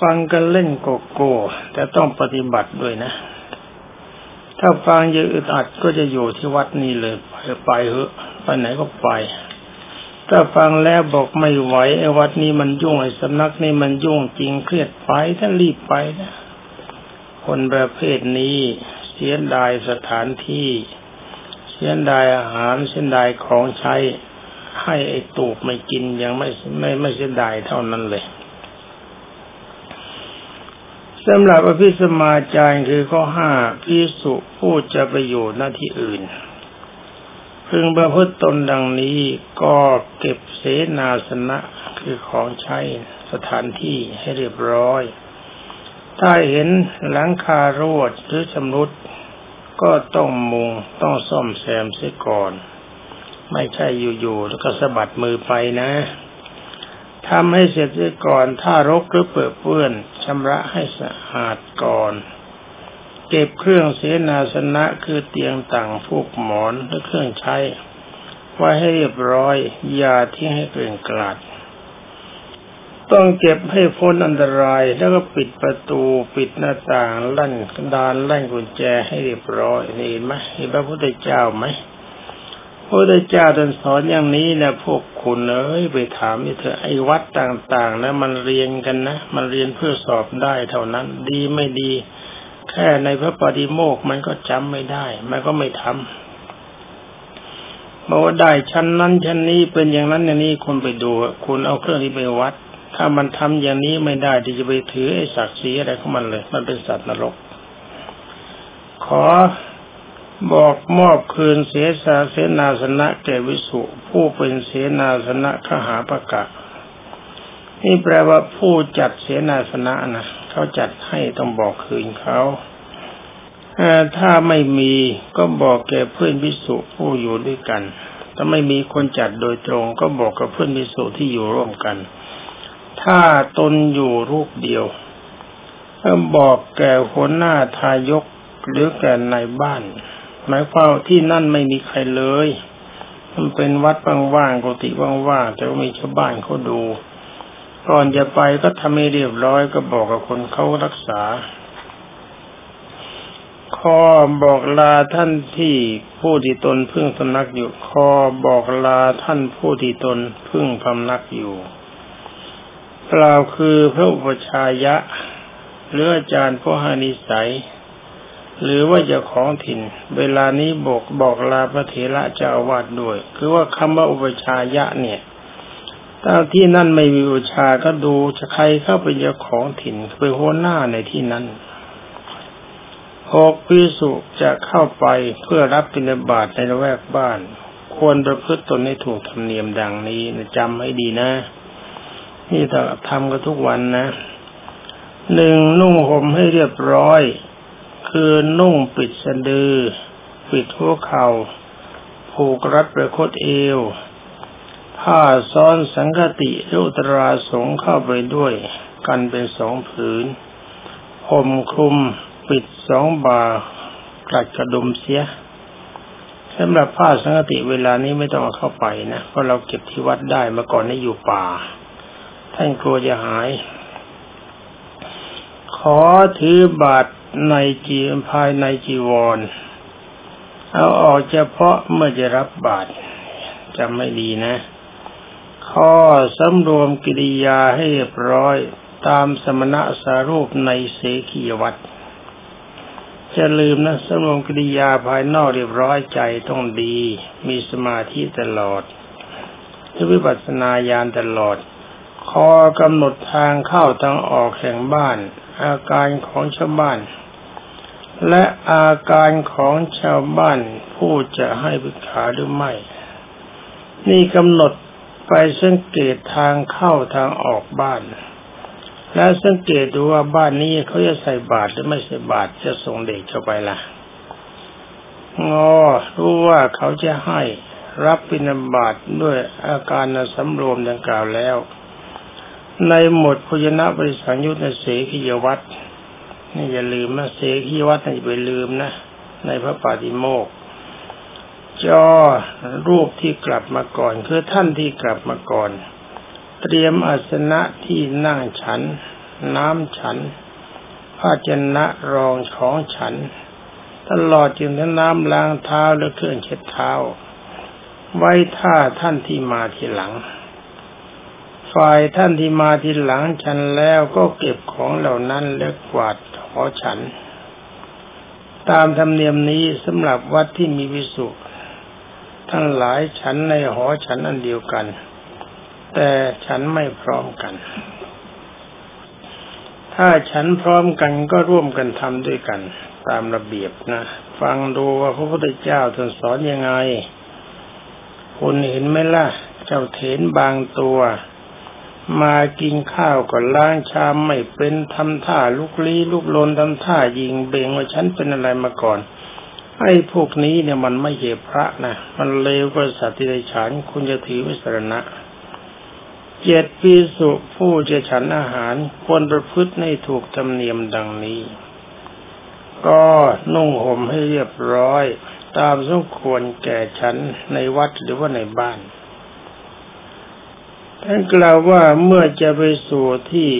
ฟังกันเล่นโกโก้แต่ต้องปฏิบัติด้วยนะ ถ้าฟังเยอะอึดอัดก็จะอยู่ที่วัดนี้เลย ไปไปเหอะไปไหนก็ไป ถ้าฟังแล้วบอกไม่ไหวไอ้วัดนี้มันยุ่งไอ้สำนักนี้มันยุ่งจริงเครียดไปถ้ารีบไปนะคนประเภทนี้เสียดายสถานที่ เสียดายอาหารเสียดายของใช้ให้ไอ้ตูบไม่กินยังไม่ไม่ไม่เสียดายเท่านั้นเลย สำหรับอภิสมาจารคือข้อห้าพิสุผู้จะไปอยู่หน้าที่อื่น พึงประพฤติตนดังนี้ก็เก็บเสนาสนะคือของใช้สถานที่ให้เรียบร้อย ถ้าเห็นหลังคาโรดหรือชำรุดก็ต้องมุงต้องซ่อมแซมเสียก่อน ไม่ใช่อยู่ๆแล้วก็สะบัดมือไปนะ ทำให้เสร็จเสียก่อน ถ้ารกหรือเปื้อเปื้อนชำระให้สะอาดก่อน เก็บเครื่องเสนาสนะคือเตียงต่างพวกหมอนและเครื่องใช้ ไว้ให้เรียบร้อย อย่าทิ้งให้เกลื่อนกลาด ต้องเก็บให้พ้นอันตรายแล้วก็ปิดประตูปิดหน้าต่าง ลั่นดานลั่นกุญแจให้เรียบร้อยนี่เห็นไหมเห็นพระพุทธเจ้าไหม พระพุทธเจ้าท่านสอนอย่างนี้นะพวกคุณเอ้ยไปถามนี่เถอะไอ้วัดต่างๆนะมันเรียนกันนะ มันเรียนเพื่อสอบได้เท่านั้น ดีไม่ดี แค่ในพระปฏิโมกมันก็จำไม่ได้ มันก็ไม่ทำบอกว่าได้ชั้นนั้นชั้นนี้เป็นอย่างนั้นอย่างนี้คุณไปดูคุณเอาเครื่องนี้ไปวัด ถ้ามันทำอย่างนี้ไม่ได้ที่จะไปถือไอ้ศักดิ์ศรีอะไรของมันเลย มันเป็นสัตว์นรก ขอ บอกมอบคืนเสสาเสนาสนะแก่วิสุผู้เป็นเสนาสนะขหาประกะนี่แปลว่าผู้จัดเสนาสนะนะเขาจัดให้ต้องบอกคืนเขาถ้าไม่มีก็บอกแก่เพื่อนวิสุผู้อยู่ด้วยกัน ถ้าไม่มีคนจัดโดยตรง ก็บอกกับเพื่อนวิสุที่อยู่ร่วมกัน ถ้าตนอยู่รูปเดียวก็บอกแก่หัวหน้าทายกหรือแก่ในบ้าน หมายความที่นั่นไม่มีใครเลย มันเป็นวัดว่างๆกุฏิว่างๆแต่ว่ามีชาวบ้านเขาดู ก่อนจะไปก็ทำให้เรียบร้อยก็บอกกับคนเขารักษา ข้อบอกลาท่านที่ผู้ที่ตนพึ่งพำนักอยู่ข้อบอกลาท่านผู้ที่ตนพึ่งพำนักอยู่เปล่าคือพระอุปชายะหรืออาจารย์ผู้หานิสัย หรือว่าจะของถิ่น เวลานี้บอกบอกลาพระเถระเจ้าวาสด้วย คือว่าคำว่าอุปชายะเนี่ยถ้าที่นั่นไม่มีอุชาก็ดูจะใครเข้าเป็นเจ้าของถิ่นเป็นหัวหน้าในที่นั้นหกพิสุจะเข้าไปเพื่อรับปิณบาตในละแวกบ้าน ควรประพฤติตนให้ถูกธรรมเนียมดังนี้นะจำให้ดีนะ นี่ต้องทำกันทุกวันนะหนึ่งนุ่งห่มให้เรียบร้อย คือนุ่งปิดสะดือ ปิดหัวเขา่าผูกรัดประคตเอว ผ้าซ้อนสังกติรุตราสงเข้าไปด้วย กันเป็นสองผืนห่มคลุมปิดสองบากัดกระดุมเสียสำหรับผ้าสังกติเวลานี้ไม่ต้องเอาเข้าไปนะเพราะเราเก็บที่วัดได้เมื่อก่อนนี้อยู่ป่า ท่านกลัวจะหาย ขอถือบาท ในจีภายในจีวร เอาออกเฉพาะเมื่อจะรับบาตรจำไม่ดีนะ ข้อสำรวมกิริยาให้เรียบร้อยตามสมณะสารูปในเสขียวัตจะลืมนะสำรวมกิริยาภายนอกเรียบร้อยใจต้องดี มีสมาธิตลอดวิปัสสนาญาณตลอด คอกำหนดทางเข้าทางออกแห่งบ้าน อาการของชาวบ้าน และอาการของชาวบ้านผู้จะให้บิขาหรือไม่ นี่กำหนดไปสังเกตทางเข้าทางออกบ้าน และสังเกตดูว่าบ้านนี้เขาจะใส่บาตรหรือไม่ใส่บาตรจะส่งเด็กเข้าไปล่ะงอรู้ว่าเขาจะให้รับปิณบาตด้วยอาการสำรวมดังกล่าวแล้ว ในหมดพยนะบริสังยุทธเสขียวัตรนี่อย่าลืมนะเสกีวัดอย่าไปลืมนะ ในพระปาฏิโมกจอรูปที่กลับมาก่อน คือท่านที่กลับมาก่อน เตรียมอาสนะที่นั่งฉัน น้ำฉันภาชนะรองของฉัน ตลอดจนถึงน้ำล้างเท้าและเครื่องเช็ดเท้า ไว้ท่าท่านที่มาทีหลัง ฝ่ายท่านที่มาทีหลังฉันแล้วก็เก็บของเหล่านั้นและกวาดหอฉัน ตามธรรมเนียมนี้สำหรับวัดที่มีวิสุทั้งหลายฉันในหอฉันอันเดียวกัน แต่ฉันไม่พร้อมกัน ถ้าฉันพร้อมกันก็ร่วมกันทำด้วยกัน ตามระเบียบนะ ฟังดูว่าพระพุทธเจ้าท่านสอนยังไงคุณเห็นไหมล่ะ เจ้าเถนบางตัว มากินข้าวก็ล้างชามไม่เป็นทำท่าลุกลี้ลุกลนทำท่ายิงเบงว่าฉันเป็นอะไรมาก่อนไอ้พวกนี้เนี่ยมันไม่ใช่พระนะมันเลวกว่าสัตว์ที่ได้ฉันคุณจะถือวิสรณะเจ็ดปีสุผู้จะฉันอาหารควรประพฤติในถูกธรรมเนียมดังนี้ ก็นุ่งห่มให้เรียบร้อย ตามสมควรแก่ฉันในวัดหรือว่าในบ้าน ท่านกล่าวว่าเมื่อจะไปสู่ที่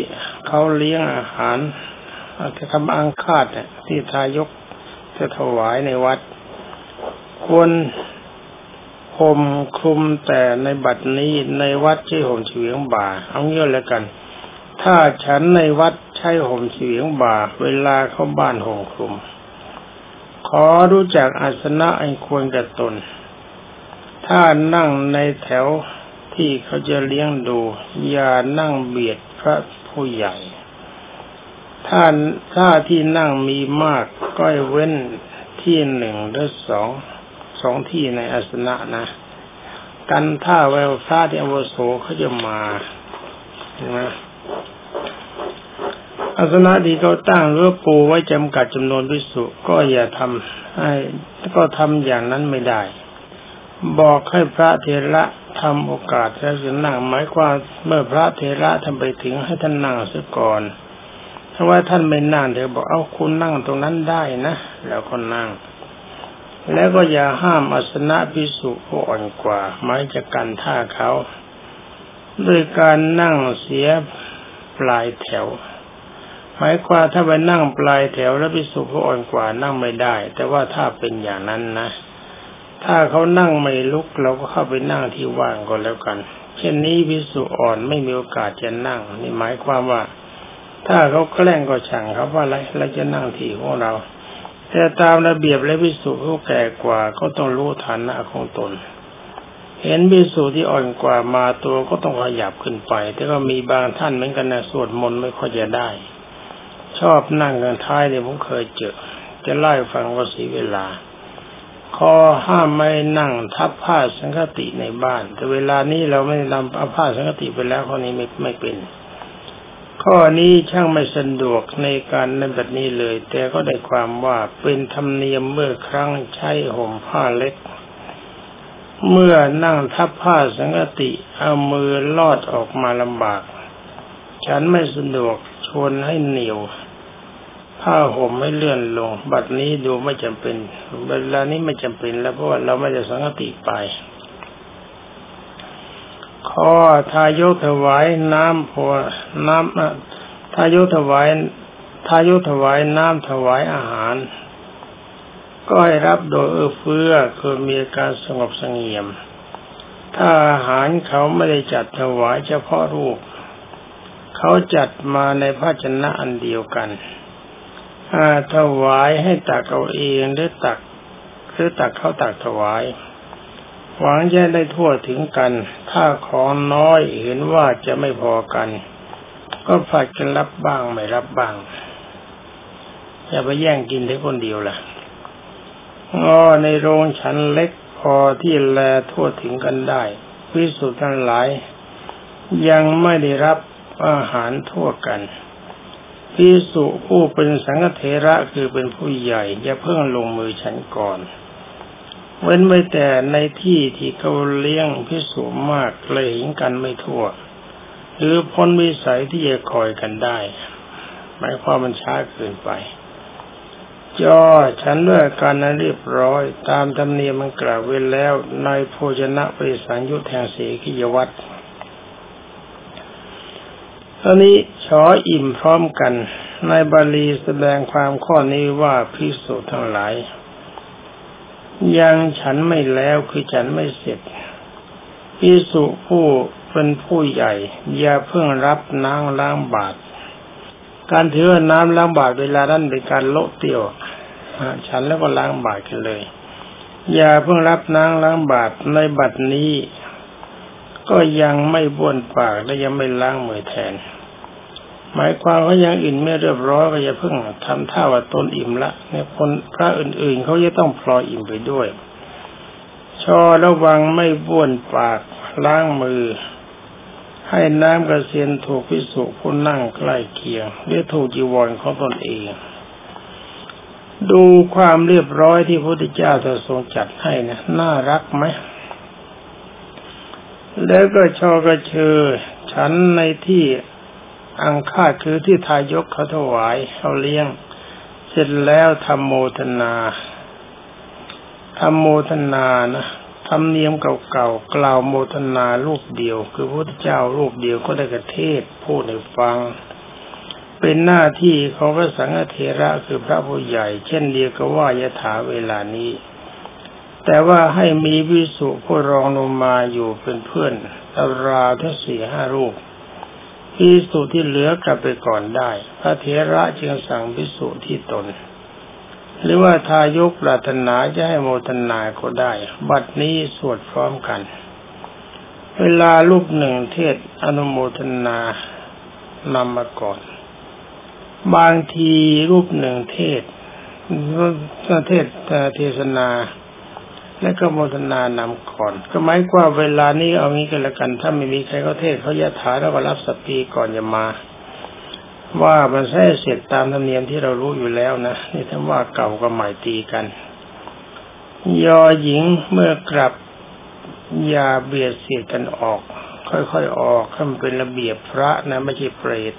เขาเลี้ยงอาหารอาจจะทำอังคาดที่ทายกจะถวายในวัด ควรห่มคลุมแต่ในบัดนี้ในวัดใช้ห่มเฉียงบ่า เอาเงี้ยแล้วกัน ถ้าฉันในวัดใช้ห่มเฉียงบ่า เวลาเข้าบ้านห่มคลุม ขอรู้จักอาสนะอันควรกับตน ถ้านั่งในแถว ที่เขาจะเลี้ยงดู อย่านั่งเบียดพระผู้ใหญ่ถ้าถ้าที่นั่งมีมากก็เว้นที่หนึ่งหรือสองสองที่ในอาสนะนะ กันถ้าแววพระที่อวโสเขาจะมาใช่ไหมอาสนะที่เขาตั้งหรือปูไว้จำกัดจำนวนวิสุก็อย่าทำให้ก็ทำอย่างนั้นไม่ได้ บอกให้พระเทระทำโอกาสแล้วจะนั่งหมายความเมื่อพระเทระทำไปถึงให้ท่านนั่งซะก่อนถ้าว่าท่านไม่นั่งเธอบอกเอาคุณนั่งตรงนั้นได้นะ แล้วก็นั่ง แล้วก็อย่าห้ามอัสนะพิสุผู้อ่อนกว่าหมายจะกันท่าเขาด้วยการนั่งเสียปลายแถว หมายความถ้าไปนั่งปลายแถวแล้วพิสุผู้อ่อนกว่านั่งไม่ได้ แต่ว่าถ้าเป็นอย่างนั้นนะ ถ้าเขานั่งไม่ลุกเราก็เข้าไปนั่งที่ว่างก็แล้วกัน เช่นนี้พิสุอ่อนไม่มีโอกาสจะนั่ง นี่หมายความว่า ถ้าเขาแกล้งก็ช่างครับว่าอะไรเราจะนั่งที่ของเรา แต่ตามระเบียบและวิสุเขาแก่กว่าก็ต้องรู้ฐานะของตน เห็นวิสุที่อ่อนกว่ามาตัวก็ต้องขยับขึ้นไป แต่ก็มีบางท่านเหมือนกันนะสวดมนต์ไม่ค่อยจะได้ ชอบนั่งกันท้ายเนี่ยผมเคยเจอ จะไล่ฟังว่าสีเวลา ขอห้ามไม่นั่งทับผ้าสังฆติในบ้าน แต่เวลานี้เราไม่นำเอาผ้าสังฆติไปแล้วข้อนี้ไม่ไม่เป็น ข้อนี้ช่างไม่สะดวกในการในแบบนี้เลย แต่ก็ได้ความว่าเป็นธรรมเนียมเมื่อครั้งใช้ห่มผ้าเล็ก เมื่อนั่งทับผ้าสังกติเอามือลอดออกมาลำบาก ฉันไม่สะดวกชวนให้เหนียว ผ้าห่มไม่เลื่อนลง บัดนี้ดูไม่จำเป็น เวลานี้ไม่จำเป็น แล้วเพราะว่าเราไม่ได้สังกติไปขอทายกถวายน้ำพอน้ำทายกถวายทายกถวายน้ำถวายอาหาร ก็ให้รับโดยเอื้อเฟื้อคือมีการสงบสงเงียม ถ้าอาหารเขาไม่ได้จัดถวายเฉพาะรูป เขาจัดมาในภาชนะอันเดียวกัน ถวายให้ตักเอาเองหรือตักหรือตักเขาตักถวาย หวังจะได้ทั่วถึงกัน ถ้าของน้อยเห็นว่าจะไม่พอกัน ก็ผัดกันรับบ้างไม่รับบ้างอย่าไปแย่งกินได้คนเดียวล่ะอ๋อในโรงฉันเล็กพอที่แลทั่วถึงกันได้พิสุทธิ์ทั้งหลาย ยังไม่ได้รับอาหารทั่วกัน พิสุผู้เป็นสังฆเทระคือเป็นผู้ใหญ่อย่าเพิ่งลงมือฉันก่อน เว้นไว้แต่ในที่ที่เขาเลี้ยงพิสูจมากเลยห็นกันไม่ทั่ว หรือพ้นวิสัยที่จะคอยกันได้ หมายความมันช้าเกินไปจอฉันด้วยการนั้นเรียบร้อย ตามธรรมเนียมมันกล่าวไว้แล้วในโภชนะปริสังยุทธแห่งสีกิยวัตร อนนี้ชออิ่มพร้อมกัน ในบาลีแสดงความข้อนี้ว่าพิสุทั้งหลาย ยังฉันไม่แล้วคือฉันไม่เสร็จพิสุผู้เป็นผู้ใหญ่ อย่าเพิ่งรับน้ำล้างบาตรการถือน้ำล้างบาตรเวลานั้นเป็นการโลเตียวฉันแล้วก็ล้างบาตรกันเลย อย่าเพิ่งรับน้ำล้างบาตรในบัดนี้ ก็ยังไม่บ้วนปากและยังไม่ล้างมือแทน หมายความว่ายังอิ่มไม่เรียบร้อยก็อย่าเพิ่งทำท่าว่าตนอิ่มละเนี่ยคนพระอื่นๆเขาจะต้องพลอยอิ่มไปด้วย ชอระวังไม่บ้วนปากล้างมือ ให้น้ำกระเซ็นถูกพิสุผู้นั่งใกล้เคียงหรือถูกจีวรของตนเองดูความเรียบร้อยที่พระพุทธเจ้าทรงจัดให้นะน่ารักไหม แล้วก็ชอกระเชอฉันในที่อังคาคือที่ทายกเขาถวายเขาเลี้ยง เสร็จแล้วทำโมทนาทำโมทนานะธรรมเนียมเก่าๆกล่าวโมทนารูปเดียว คือพระพุทธเจ้ารูปเดียวก็ได้กระเทศพูดให้ฟัง เป็นหน้าที่ของพระสังฆเทระคือพระผู้ใหญ่ เช่นเดียวกับว่ายถาเวลานี้ แต่ว่าให้มีวิสุผู้รองลงมาอยู่เป็นเพื่อนราทั้งสี่ห้ารูปพิสุที่เหลือกลับไปก่อนได้ พระเทระจึงสั่งพิสุที่ตน หรือว่าทายกปรารถนาจะให้โมทนาก็ได้ บัดนี้สวดพร้อมกัน เวลาลูกหนึ่งเทศอนุโมทนานำมาก่อน บางทีรูปหนึ่งเทศเทศเทศนา และก็โมทนานำก่อน ก็หมายความเวลานี้เอางี้กันละกัน ถ้าไม่มีใครเขาเทศเขายะถาแล้วก็รับสปีก่อนจะมา ว่ามันใช่เสร็จตามธรรมเนียมที่เรารู้อยู่แล้วนะนี่ถ้าว่าเก่ากับใหม่ตีกัน ยอหญิงเมื่อกลับอย่าเบียดเสียดกันออก ค่อยๆออกให้มันเป็นระเบียบพระนะไม่ใช่เปรต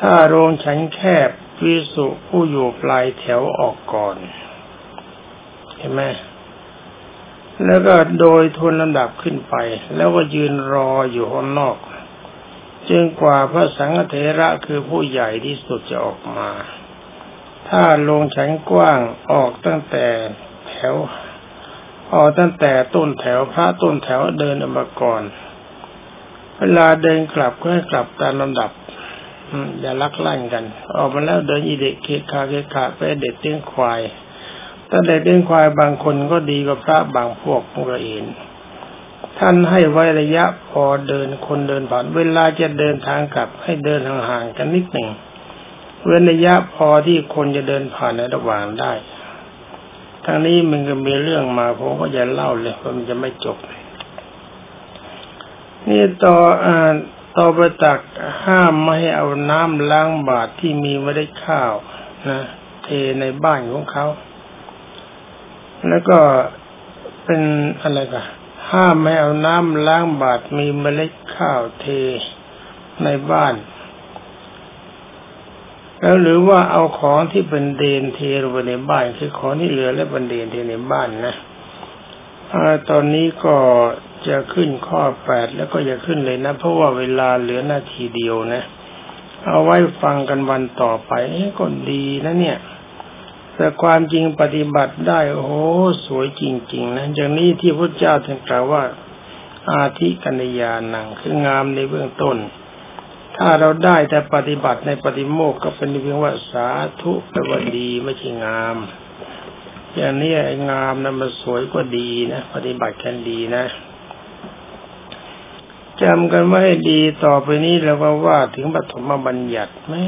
ถ้าโรงฉันแคบวิสุผู้อยู่ปลายแถวออกก่อน เห็นไหม แล้วก็โดยทวนลำดับขึ้นไป แล้วก็ยืนรออยู่ข้างนอก จึงกว่าพระสังฆเถระคือผู้ใหญ่ที่สุดจะออกมา ถ้าลงฉันกว้างออกตั้งแต่แถว ออกตั้งแต่ต้นแถวพระต้นแถวเดินออกมาก่อน เวลาเดินกลับก็ให้กลับตามลำดับอย่าลักลั่นกัน ออกมาแล้วเดินอีเด็กเคคาเคขาไปเด็ดเลี้ยงควาย แต่เด็กเลี้ยงควายบางคนก็ดีกว่าพระบางพวกพวกเราเองท่านให้ไว้ระยะพอเดินคนเดินผ่านเวลาจะเดินทางกลับให้เดินห่างๆกันนิดหนึ่งเว้นระยะพอที่คนจะเดินผ่านในระหว่างได้ทางนี้มันก็มีเรื่องมาผมก็จะเล่าเลยเพราะมันจะไม่จบนี่ต่ออ่าต่อไปตักห้ามไม่ให้เอาน้ำล้างบาตรที่มีไม่ได้ข้าวนะเทในบ้านของเขา แล้วก็เป็นอะไรกันห้ามไม่เอาน้ำล้างบาตรมีเมล็ดข้าวเทในบ้าน แล้วหรือว่าเอาของที่เป็นเดนเทลงไปในบ้านคือของที่เหลือและเป็นเดนเทในบ้านนะอตอนนี้ก็จะขึ้นข้อแปดแล้วก็จะขึ้นเลยนะ เพราะว่าเวลาเหลือนาทีเดียวนะ เอาไว้ฟังกันวันต่อไปก็ดีนะเนี่ย แต่ความจริงปฏิบัติได้โอ้โหสวยจริง ๆนะอย่างนี้ที่พระเจ้าท่านกล่าวว่า อาธิกัญญาณังคืองามในเบื้องต้น ถ้าเราได้แต่ปฏิบัติในปฏิโมกก็เป็นเพียงว่าสาธุแปลว่าดีไม่ใช่งาม อย่างนี้ไอ้งามนะมันสวยกว่าดีนะปฏิบัติกันดีนะจำกันไว้ให้ดีต่อไปนี้แล้วก็ว่าถึงปฐมบัญญัติแม่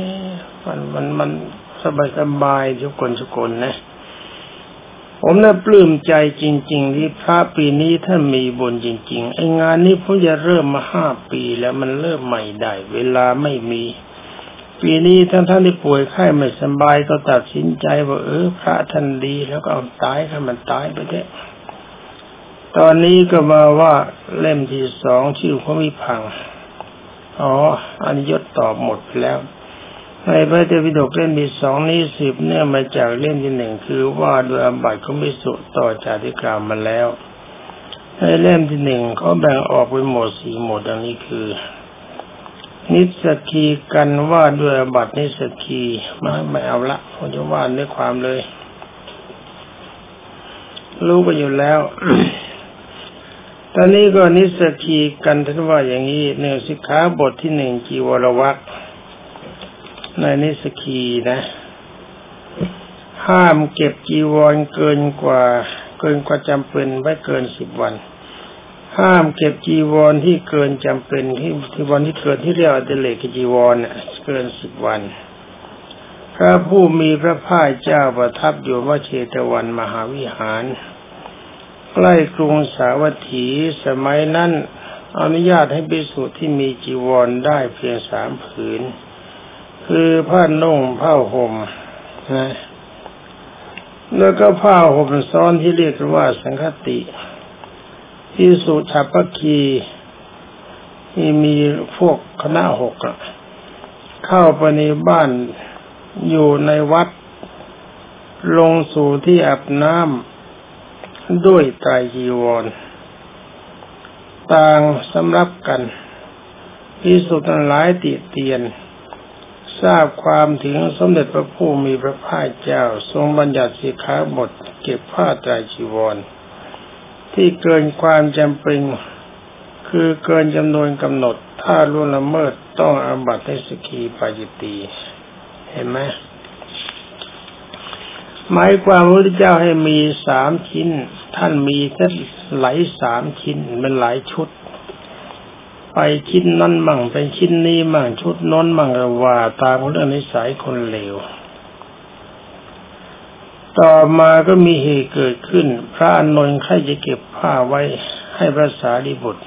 มันมันมัน สบายสบายทุกคนทุกคนนะ ผมน่าปลื้มใจจริง ๆ ที่พระปีนี้ท่านมีบุญจริง ๆ ไอ้งานนี้ผมจะเริ่มมาห้าปีแล้วมันเริ่มใหม่ได้ เวลาไม่มี ปีนี้ท่านท่านที่ป่วยไข้ไม่สบายก็ตัดสินใจว่าเออพระท่านดีแล้วก็เอาตายให้มันตายไปเถอะตอนนี้ก็มาว่าเล่มที่สองชื่อพระวิพัง อ๋ออันยศตอบหมดไปแล้ว ในพระเจ้าพิดกเล่มที่สองนี้สิบเนื่องมาจากเล่มที่หนึ่งคือว่าโดยอบัติของมิสุต่อจากที่กล่าวมาแล้วในเล่มที่หนึ่งเขาแบ่งออกเป็นหมวดสี่หมวดดังนี้คือ นิสกีกันว่าด้วยบัตรนิสกีมาไม่เอาละผมจะว่าด้วยความเลย รู้ไปอยู่แล้วตอนนี้ก็นิสกีกันท่านว่าอย่างนี้หนึ่งสิกขาบทที่หนึ่งจีวรวัก ในนิสกีนะ ห้ามเก็บจีวรเกินกว่า เกินกว่าจำเป็นไว้เกินสิบวัน ห้ามเก็บจีวรที่เกินจำเป็นที่ที่วันที่เกินที่เรียกว่าเดเลกจีวรเกินสิบวันพระผู้มีพระภาคเจ้าประทับอยู่วเชตวันมหาวิหาร ใกล้กรุงสาวัตถีสมัยนั้นอนุญาตให้บิสุที่มีจีวรได้เพียงสามผืน คือผ้านุ่งผ้าห่มนะแล้วก็ผ้าห่มซ้อนที่เรียกว่าสังคติพิสุฉัพพคีที่มีพวกคณะหกเข้าไปในบ้านอยู่ในวัด ลงสู่ที่อาบน้ำด้วยไตรจีวร ต่างสำรับกันพิสุทั้งหลายติเตียน ทราบความถึงสมเด็จพระผู้มีพระภาคเจ้า ทรงบัญญัติสิกขาบทเก็บผ้าตรจีวร ที่เกินความจำเป็นคือเกินจำนวนกำหนด ถ้าล่วงละเมิดต้องอาบัติให้สกีปาจิตี เห็นไหมหมายความพระพุทธเจ้าให้มีสามชิ้น ท่านมีแค่หลสามชิ้นเป็นหลายชุด ไปชิ้นนั้นมั่งเป็นชิ้นนี้มั่งชุดน้นมั่งว่าตามเรื่องนิสัยคนเลวต่อมาก็มีเหตุเกิดขึ้น พระอนนท์ใครจะเก็บผ้าไว้ให้พระสารีบุตร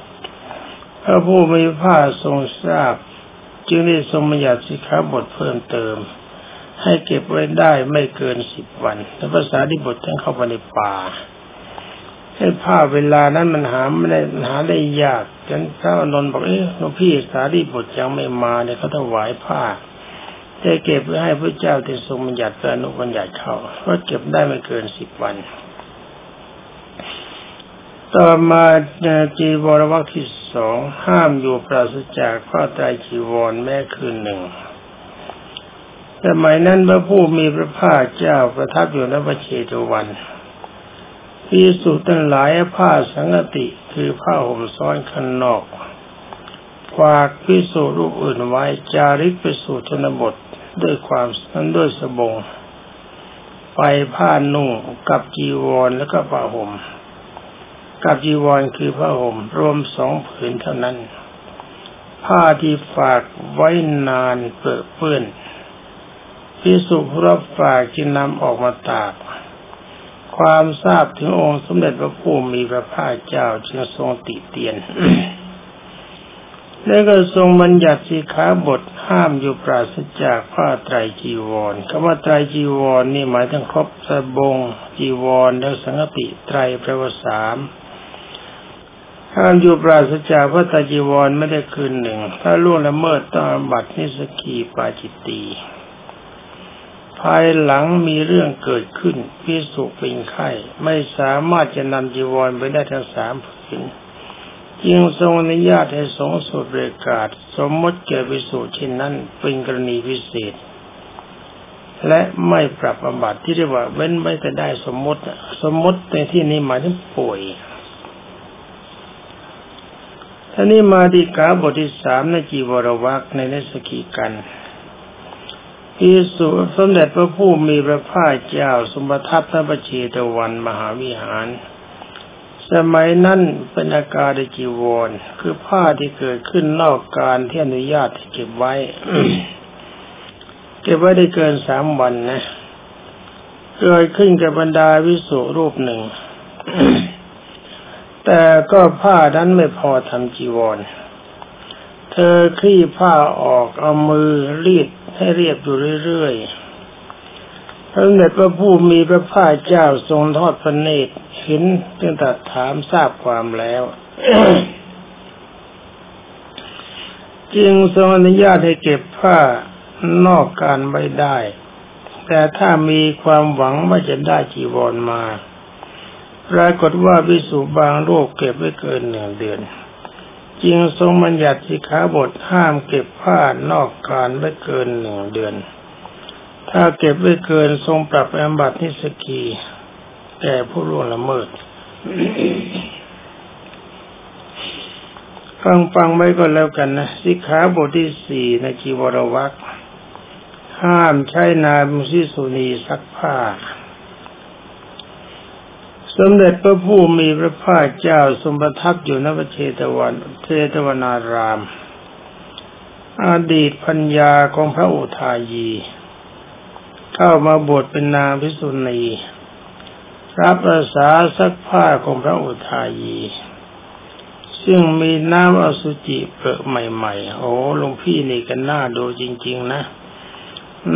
พระผู้มีผ้าทรงทราบ จึงได้ทรงบัญญัติสิกขาบทเพิ่มเติม ให้เก็บไว้ได้ไม่เกินสิบวัน แล้พระสารีบุตรท่านเข้าไปในป่า ให้ผ้าเวลานั้นมันหาไม่ได้หาได้ยากจนพระอนนท์บอกเอ๊ะหลวงพี่สารีบุตรยังไม่มาเนี่ยเขาถวายผ้าจะเก็บไว้ให้พระเจ้าที่ทรงบัญญัติอนุบัญญัติเขาเพราะเก็บได้ไม่เกินสิบวัน ต่อมาจีวรวักที่สองห้ามอยู่ปราศจากข้อใจจีวรแม้คืนหนึ่งสมัยนั้นพระผู้มีพระภาคเจ้าประทับอยู่ในพระเชตวัน พิสุทั้งหลายผ้าสังกติคือผ้าห่มซ้อนข้างนอกฝากพิสุรูปอื่นไว้จาริกไปสู่ชนบทด้วยความนั้นด้วยสบง ไปผ้านุ่งกับจีวรแล้วก็ผ้าห่มกับจีวรคือผ้าห่มรวมสองผืนเท่านั้น ผ้าที่ฝากไว้นานเปื้อเปื้อนพิสุรับฝากจึงนำออกมาตาก ความทราบถึงองค์สมเด็จพระผู้มีพระภาคเจ้าจึงทรงติเตียน แล้วก็ทรงบัญญัติสีขาบทห้ามอยู่ปราศจากผ้าไตรจีวรคำว่าไตรจีวรนี่หมายถึงครบสบงจีวรและสังกติไตรแปลว่าสามห้ามอยู่ปราศจากพระไตรจีวรไม่ได้คืนหนึ่ง ถ้าล่วงละเมิดต้องบัตรนิสกีปาจิตตี ภายหลังมีเรื่องเกิดขึ้นพิสุเป็นไข้ไม่สามารถจะนำจีวรไปได้ทั้งสามผืนจึงทรงอนุญาตให้สงสุดเรกาศ สมมติเกิดไปสู่เช่นนั้นเป็นกรณีพิเศษ และไม่ปรับอบัติที่เรียกว่าเว้นไม่แต่ได้สมมติ สมมติในที่นี้หมายถึงป่วยท่านี้มาดีกาบทที่สามในจีวรวักในเนสกีกัน พิสุสมเด็จพระผู้มีพระภาคเจ้าสมบัติทัพระเชตะวันมหาวิหาร สมัยนั้นเป็นอาการจีวร คือผ้าที่เกิดขึ้นนอกการที่อนุญาตเก็บไว้ เก็บไว้ได้เกินสามวันนะเกิดขึ้นกับบรรดาวิสุรูปหนึ่ง แต่ก็ผ้านั้นไม่พอทำจีวร เธอคลี่ผ้าออกเอามือรีด ให้เรียบอยู่เรื่อยๆพระเดชพระผู้มีพระภาคเจ้าทรงทอดพระเนตรเห็นจึงตัดถามทราบความแล้วจึงทรงอนุญาตให้เก็บผ้านอกการไว้ได้ แต่ถ้ามีความหวังว่าจะได้จีวรมา ปรากฏว่าวิสุบางโรคเก็บไว้เกินหนึ่งเดือน จึงทรงบัญญัติสิกขาบทห้ามเก็บผ้านอกการไม่เกินหนึ่งเดือน ถ้าเก็บไว้เกินทรงปรับแอมบัตนิสกีแก่ผู้ร่วงละเมิดฟังฟังไว้ก็แล้วกันนะสิกขาบทที่สี่ในจีวรวักห้ามใช้นามุสิสุนีซักผ้า สมเด็จพระผู้มีพระภาคเจ้าทรงประทับอยู่ณพระเชตวันเทตวนาราม อดีตพัญญาของพระอุทายี เข้ามาบวชเป็นนางพิสุณีรับอาสาซักผ้าของพระอุทายี ซึ่งมีน้ำอสุจิเปิดใหม่ๆ โอ้หลวงพี่นี่กันน่าดูจริง ๆ นะ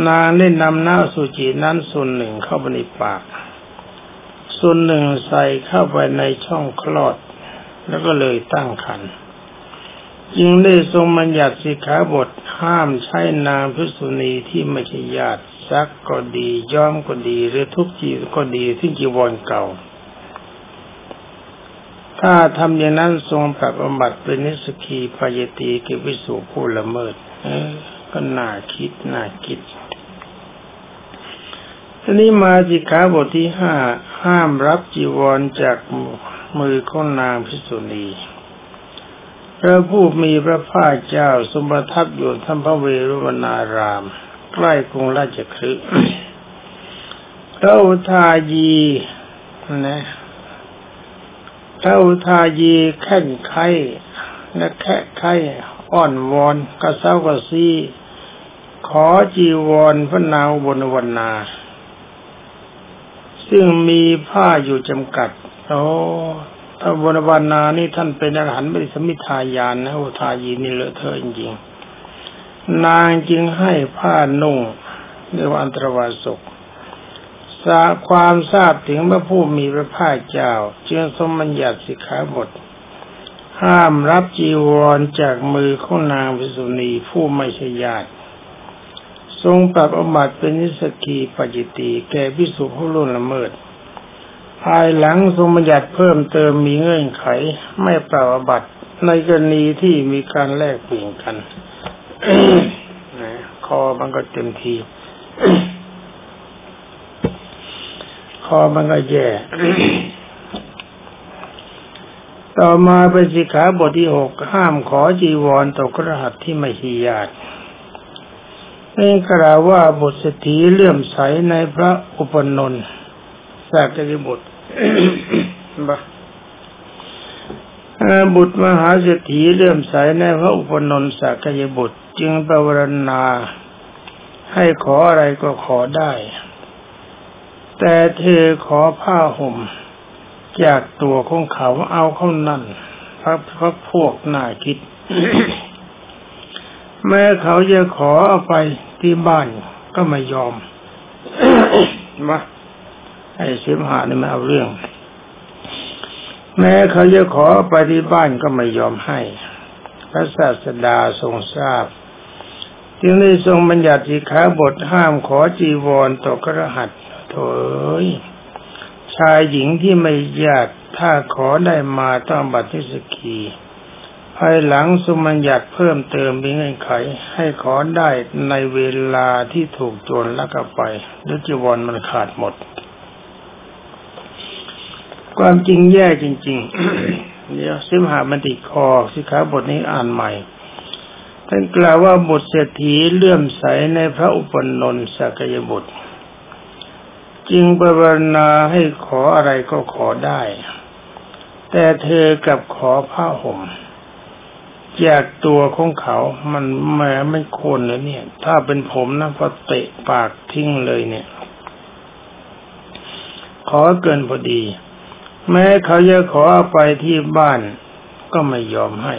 นางได้นำน้ำอสุจินั้นส่วนหนึ่งเข้าไปในปาก ส่วนหนึ่งใส่เข้าไปในช่องคลอด แล้วก็เลยตั้งครรภ์จึงได้ทรงบัญญัติสิกขาบทห้ามใช้นางพิสุณีที่ไม่ใช่ญาติซักก็ดีย้อมก็ดี หรือทุกจีก็ดีที่จีวรเก่า ถ้าทำอย่างนั้นทรงปรับบำบัดเป็นนิสกีพยตีกิวิสุผู้ละเมิดก็น่าคิดน่าคิด ทีนี้มาสิขาบทที่ห้าห้ามรับจีวรจากมือของนางพิสุณีพระผู้มีพระภาคเจ้าสมบัติทับอยู่ท่านพระเวรุวนาราม ใกล้กรุงราชคฤห์พระอุทายีนะพระอุทายีแข่งไข่และแค่ไข่อ่อนวอนกระเซ้ากระซีขอจีวรพระนางบนวันนา ซึ่งมีผ้าอยู่จำกัดโอ้ถ้าบนวันนานี่ท่านเป็นอรหันต์ไม่สมิทายานนะโอทายีนี่เลอะเทอะจริงๆนางจึงให้ผ้านุ่งเรียกว่าอันตรวาสกสาความทราบถึงพระผู้มีพระภาคเจ้าเจึงสมบัญญัติสิกขาบท ห้ามรับจีวรจากมือของนางพิสุณีผู้ไม่ใช่ญาติ ทรงปรับอมัดเป็นนิสกีปัจิตีแก่พิสุผู้ลุ่นละเมิด ภายหลังทรงบัญญัติเพิ่มเติมมีเงื่อนไข ไม่ปรับอบัตในกรณีที่มีการแลกเปลี่ยนกันคอมันก็เต็มที คอมันก็แย่ ต่อมาเป็นสิขาบทที่หกห้ามขอจีวรต่อกระหัสที่ไม่ชีญาต นี่กล่าวว่าบทสถีเลื่อมใสในพระอุปนนท์สักกิบุตรบบุตรมหาเศรษฐีเลื่อมใสในพระอุปนนท์สักยบุตร จึงประวรณาให้ขออะไรก็ขอได้ แต่เธอขอผ้าห่ม จากตัวของเขาเอาเข้านั่นพระพระพวกน่าคิด แม้เขาจะขอเอาไป ที่บ้านก็ไม่ยอมมาไอ้เสมหานี่มาเอาเรื่อง แม้เขาจะขอไปที่บ้านก็ไม่ยอมให้ พระศาสดาทรงทราบ จึงได้ทรงบัญญัติสิขาบทห้ามขอจีวรต่อกระหัตโถยชายหญิงที่ไม่ญาติถ้าขอได้มาต้องบัตรทิสกี ภายหลังสมัญญัติเพิ่มเติมมีเงื่อนไข ให้ขอได้ในเวลาที่ถูกโจรลักไปหรือจีวรมันขาดหมด ความจริงแย่จริง ๆ เดี๋ยวสิมหาบันติคอสิขาบทนี้อ่านใหม่ท่านกล่าวว่าบทเศรษฐีเลื่อมใสในพระอุปนนท์สักยบุตร จึงปรารณาให้ขออะไรก็ขอได้ แต่เธอกับขอผ้าห่ม จากตัวของเขา มันแม้ไม่ควรเลยเนี่ย ถ้าเป็นผมนะพอเตะปากทิ้งเลยเนี่ย ขอเกินพอดี แม้เขาจะขอไปที่บ้านก็ไม่ยอมให้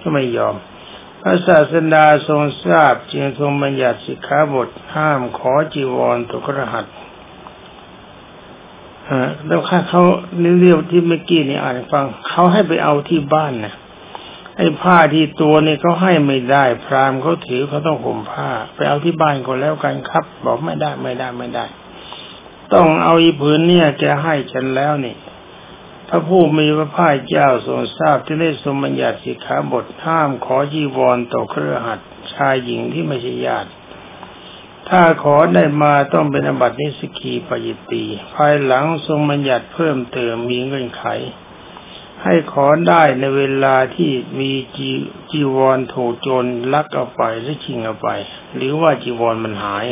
ก็ไม่ยอม พระศาสดาทรงทราบจึงทรงบัญญัติสิกขาบทห้ามขอจีวรตุกรหัสแล้วค่าเขาเรียกที่เมื่อกี้นี่อ่านฟัง เขาให้ไปเอาที่บ้านนะ ไอ้ผ้าที่ตัวนี่เขาให้ไม่ได้ พรามเขาถือเขาต้องห่มผ้า ไปเอาที่บ้านก็แล้วกันครับ บอกไม่ได้ไม่ได้ไม่ได้ ต้องเอาอีผืนเนี่ยแกให้ฉันแล้วนี่พระผู้มีพระภาคเจ้าทรงทราบที่ได้ทรงบัญญัติสิกขาบทห้ามขอจีวรต่อเครือขัดชายหญิงที่ไม่ใช่ญาติ ถ้าขอได้มาต้องเป็นอบัตินิสกีปยิตีภายหลังทรงบัญญัติเพิ่มเติมมีเงื่อนไข ให้ขอได้ในเวลาที่มีจีจีวรถูกโจรลักเอาไปหรือชิงเอาไป หรือว่าจีวรมันหาย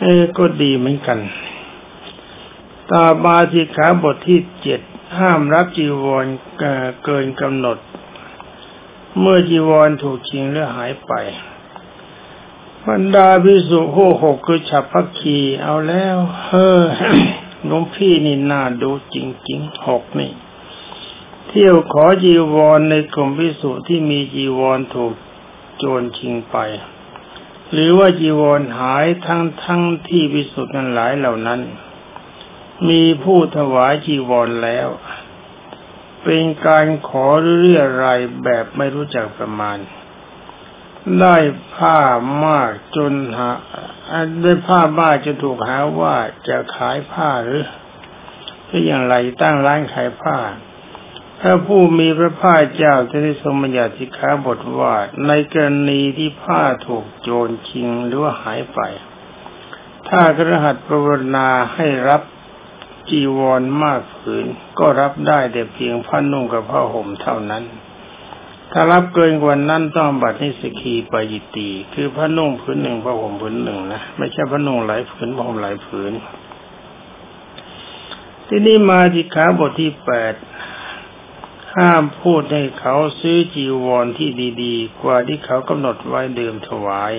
เออก็ดีเหมือนกันต่อมาสิขาบทที่เจ็ดห้ามรับจีวรเกินกำหนด เมื่อจีวรถูกชิงหรือหายไปบรรดาพิสุโหหกคือฉับพักคีเอาแล้ว เฮ้อ หลวงพี่นี่น่าดูจริงๆหกนี่ เที่ยวขอจีวรในกลุ่มพิสุที่มีจีวรถูกโจรชิงไป หรือว่าจีวรหายทั้งทั้งที่พิสุนั้นหลายเหล่านั้น มีผู้ถวายจีวรแล้ว เป็นการขอเรื่อยไรแบบไม่รู้จักประมาณ ได้ผ้ามากจนหาได้ผ้ามากจะถูกหาว่าจะขายผ้าหรือหรือย่างไรตั้งร้านขายผ้าถ้าผู้มีพระภาคเจ้าจะได้ทรงบัญญัติสิกขาบทว่า ในกรณีที่ผ้าถูกโจรชิงหรือว่าหายไป ถ้ากระหัตปรวนาให้รับจีวรมากผืน ก็รับได้แต่เพียงผ้านุ่งกับผ้าห่มเท่านั้น ถ้ารับเกินกว่านั้นต้องบัตรนิสกีปยิตี คือผ้านุ่งผืนหนึ่งผ้าห่มผืนหนึ่งนะไม่ใช่ผ้านุ่งหลายผืนผ้าห่มหลายผืน ที่นี่มาที่ขาบทที่แปดห้ามพูดให้เขาซื้อจีวรที่ดีๆ กว่าที่เขากำหนดไว้เดิมถวาย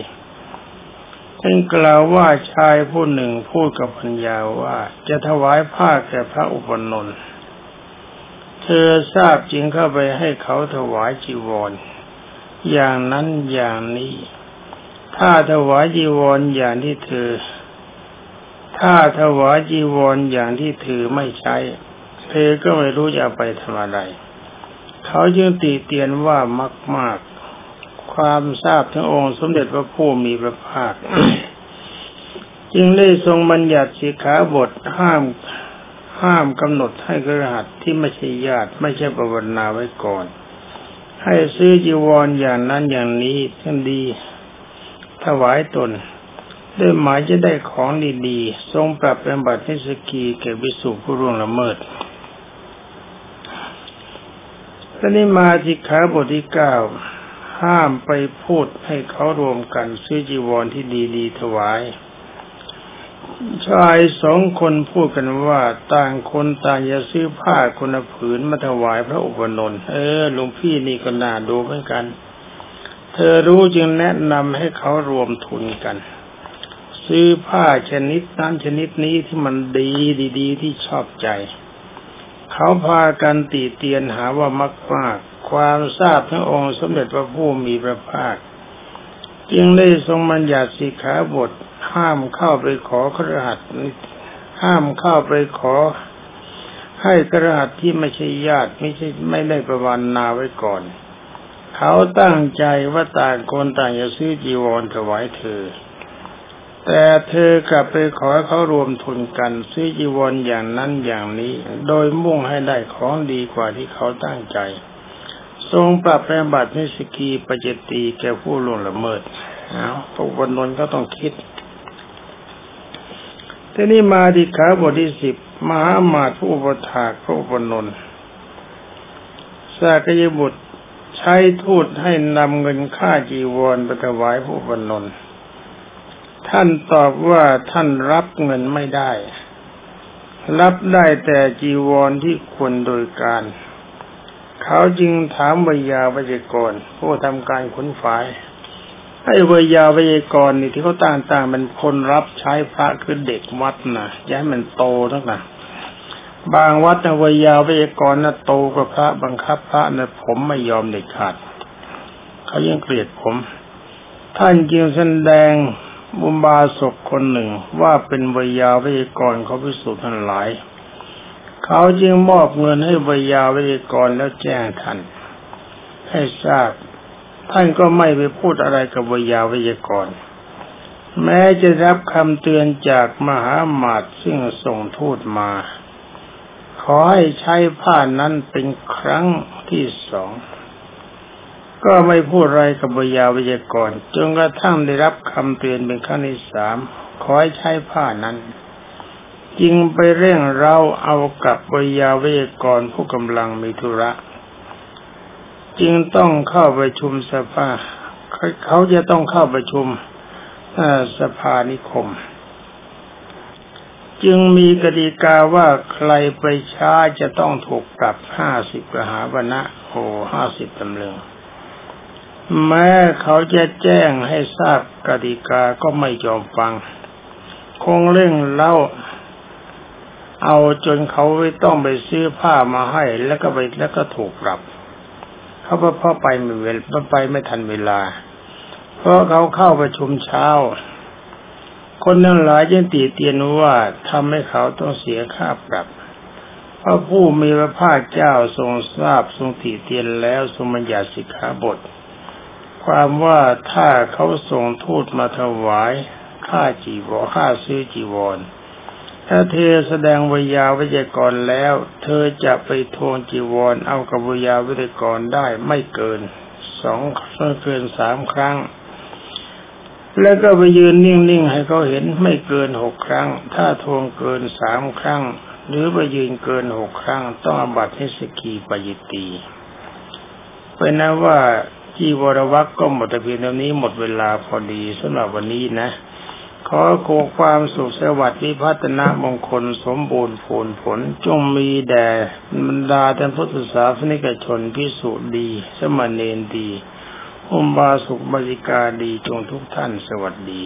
ท่านกล่าวว่าชายผู้หนึ่งพูดกับพัญญาว่า จะถวายผ้าแก่พระอุปนนท์ ธอทราบจึงเข้าไปให้เขาถวายจีวร อย่างนั้นอย่างนี้ ถ้าถวายจีวรอย่างที่เธอ ถ้าถวายจีวรอย่างที่เธอไม่ใช้ เธอก็ไม่รู้จะไปทำอะไร เขาจึงตีเตียนว่ามากมากความทราบถึงองค์สมเด็จพระผู้มีพระภาค จึงได้ทรงบัญญัติสิกขาบทห้าม ห้ามกำหนดให้กระหัตที่ไม่ใช่ญาติไม่ใช่ปรวนาไว้ก่อน ให้ซื้อจีวรอย่างนั้นอย่างนี้ท่านดีถวายตนด้วยหมายจะได้ของดีๆ ทรงปรับเป็นบัตรนิสกีแก่วิสุผู้ร่วงละเมิดตอนนี้มาสิกขาบทที่เก้าห้ามไปพูดให้เขารวมกันซื้อจีวรที่ดีๆถวาย ชายสองคนพูดกันว่าต่างคนต่างจะซื้อผ้าคนละผืนมาถวายพระอุปนนท์เออหลวงพี่นี่ก็น่าดูเหมือนกัน เธอรู้จึงแนะนำให้เขารวมทุนกัน ซื้อผ้าชนิดนั้นชนิดนี้ที่มันดีดีๆ ที่ชอบใจ เขาพากันตีเตียนหาว่ามากมากความทราบทั้งองค์สมเด็จพระผู้มีพระภาค จึงได้ทรงบัญญัติสิกขาบท ห้ามเข้าไปขอครหัสห้ามเข้าไปขอ ให้กระหัตที่ไม่ใช่ญาติไม่ใช่ไม่ได้ประวันนาไว้ก่อน เขาตั้งใจว่าต่างคนต่างจะซื้อจีวรถวายเธอ แต่เธอกลับไปขอเขารวมทุนกันซื้อจีวรอย่างนั้นอย่างนี้ โดยมุ่งให้ได้ของดีกว่าที่เขาตั้งใจ ทรงปรับแปลบัตินิสกีปเจตีแก่ผู้ล่วงละเมิดเอาพวกวันนนก็ต้องคิด ทีนี้มาดิขาบทที่สิบมหามาตผู้ประทากพระอุปนนสากยบุตรใช้ทูตให้นำเงินค่าจีวรไปถวายผู้ปนนท่านตอบว่าท่านรับเงินไม่ได้ รับได้แต่จีวรที่ควรโดยการ เขาจึงถามวิยาวิจกรผู้ทำการขนฝาย ให้วิยาวิจกรนี่ที่เขาต่างๆมันคนรับใช้พระคือเด็กวัดนะย้ายมันโตทั้งนั้นบางวัดนะวิยาวิจกรนะโตกว่าพระบังคับพระนะผมไม่ยอมเด็ดขาดเขายังเกลียดผม ท่านจึงแสดงบุญบาศกคนหนึ่งว่าเป็นวยาวิจกรเขาพิสูจน์ทั้งหลาย เขาจึงมอบเงินให้วยาวิกรแล้วแจ้งท่านให้ทราบ ท่านก็ไม่ไปพูดอะไรกับวยาวิกร แม้จะรับคำเตือนจากมหาหมาตซึ่งส่งทูตมา ขอให้ใช้ผ้านั้นเป็นครั้งที่สอง ก็ไม่พูดอะไรกับวยาวิจกร จนกระทั่งได้รับคำเตือนเป็นครั้งที่สาม ขอให้ใช้ผ้านั้นจึงไปเร่งเราเอากับวิยาวิจกรผู้กำลังมีธุระ จึงต้องเข้าไปชุมสภาเขาจะต้องเข้าประชุมสภานิคม จึงมีกติกาว่าใครไปช้าจะต้องถูกปรับห้าสิบกหาบนะโอห้าสิบตำลึงแม้เขาจะแจ้งให้ทราบกติกาก็ไม่ยอมฟัง คงเร่งเล่าเอาจนเขาไม่ต้องไปซื้อผ้ามาให้แล้วก็ไปแล้วก็ถูกปรับ เขาเพราะไปไม่เวลาไปไม่ทันเวลา เพราะเขาเข้าประชุมเช้า คนนั้นหลายยังตีเตียนว่าทำให้เขาต้องเสียค่าปรับเพราะผู้มีพระภาคเจ้าทรงทราบทรงตีเตียนแล้วทรงบัญญัติสิกขาบท ความว่าถ้าเขาส่งทูตมาถวายค่าจีวรค่าซื้อจีวร ถ้าเธอแสดงวิยาวิจกรแล้ว เธอจะไปทวงจีวรเอากับวิยาวิจกรได้ไม่เกินสองไม่เกินสามครั้ง แล้วก็ไปยืนนิ่งๆให้เขาเห็นไม่เกินหกครั้ง ถ้าทวงเกินสามครั้ง หรือไปยืนเกินหกครั้ง ต้องอบัติให้สกีปยิตีเป็นนะว่าจีวรวักก็หมดแต่เพียงเท่านี้หมดเวลาพอดีสำหรับวันนี้นะ ขอโคความสุขสวัสดิ์วิพัฒนามงคลสมบูรณ์ผลผล จงมีแด่บรรดาท่านพุทธศาสนิกชนพิสุดี สมณเณรดีอุบาสุบริกาดีจงทุกท่านสวัสดี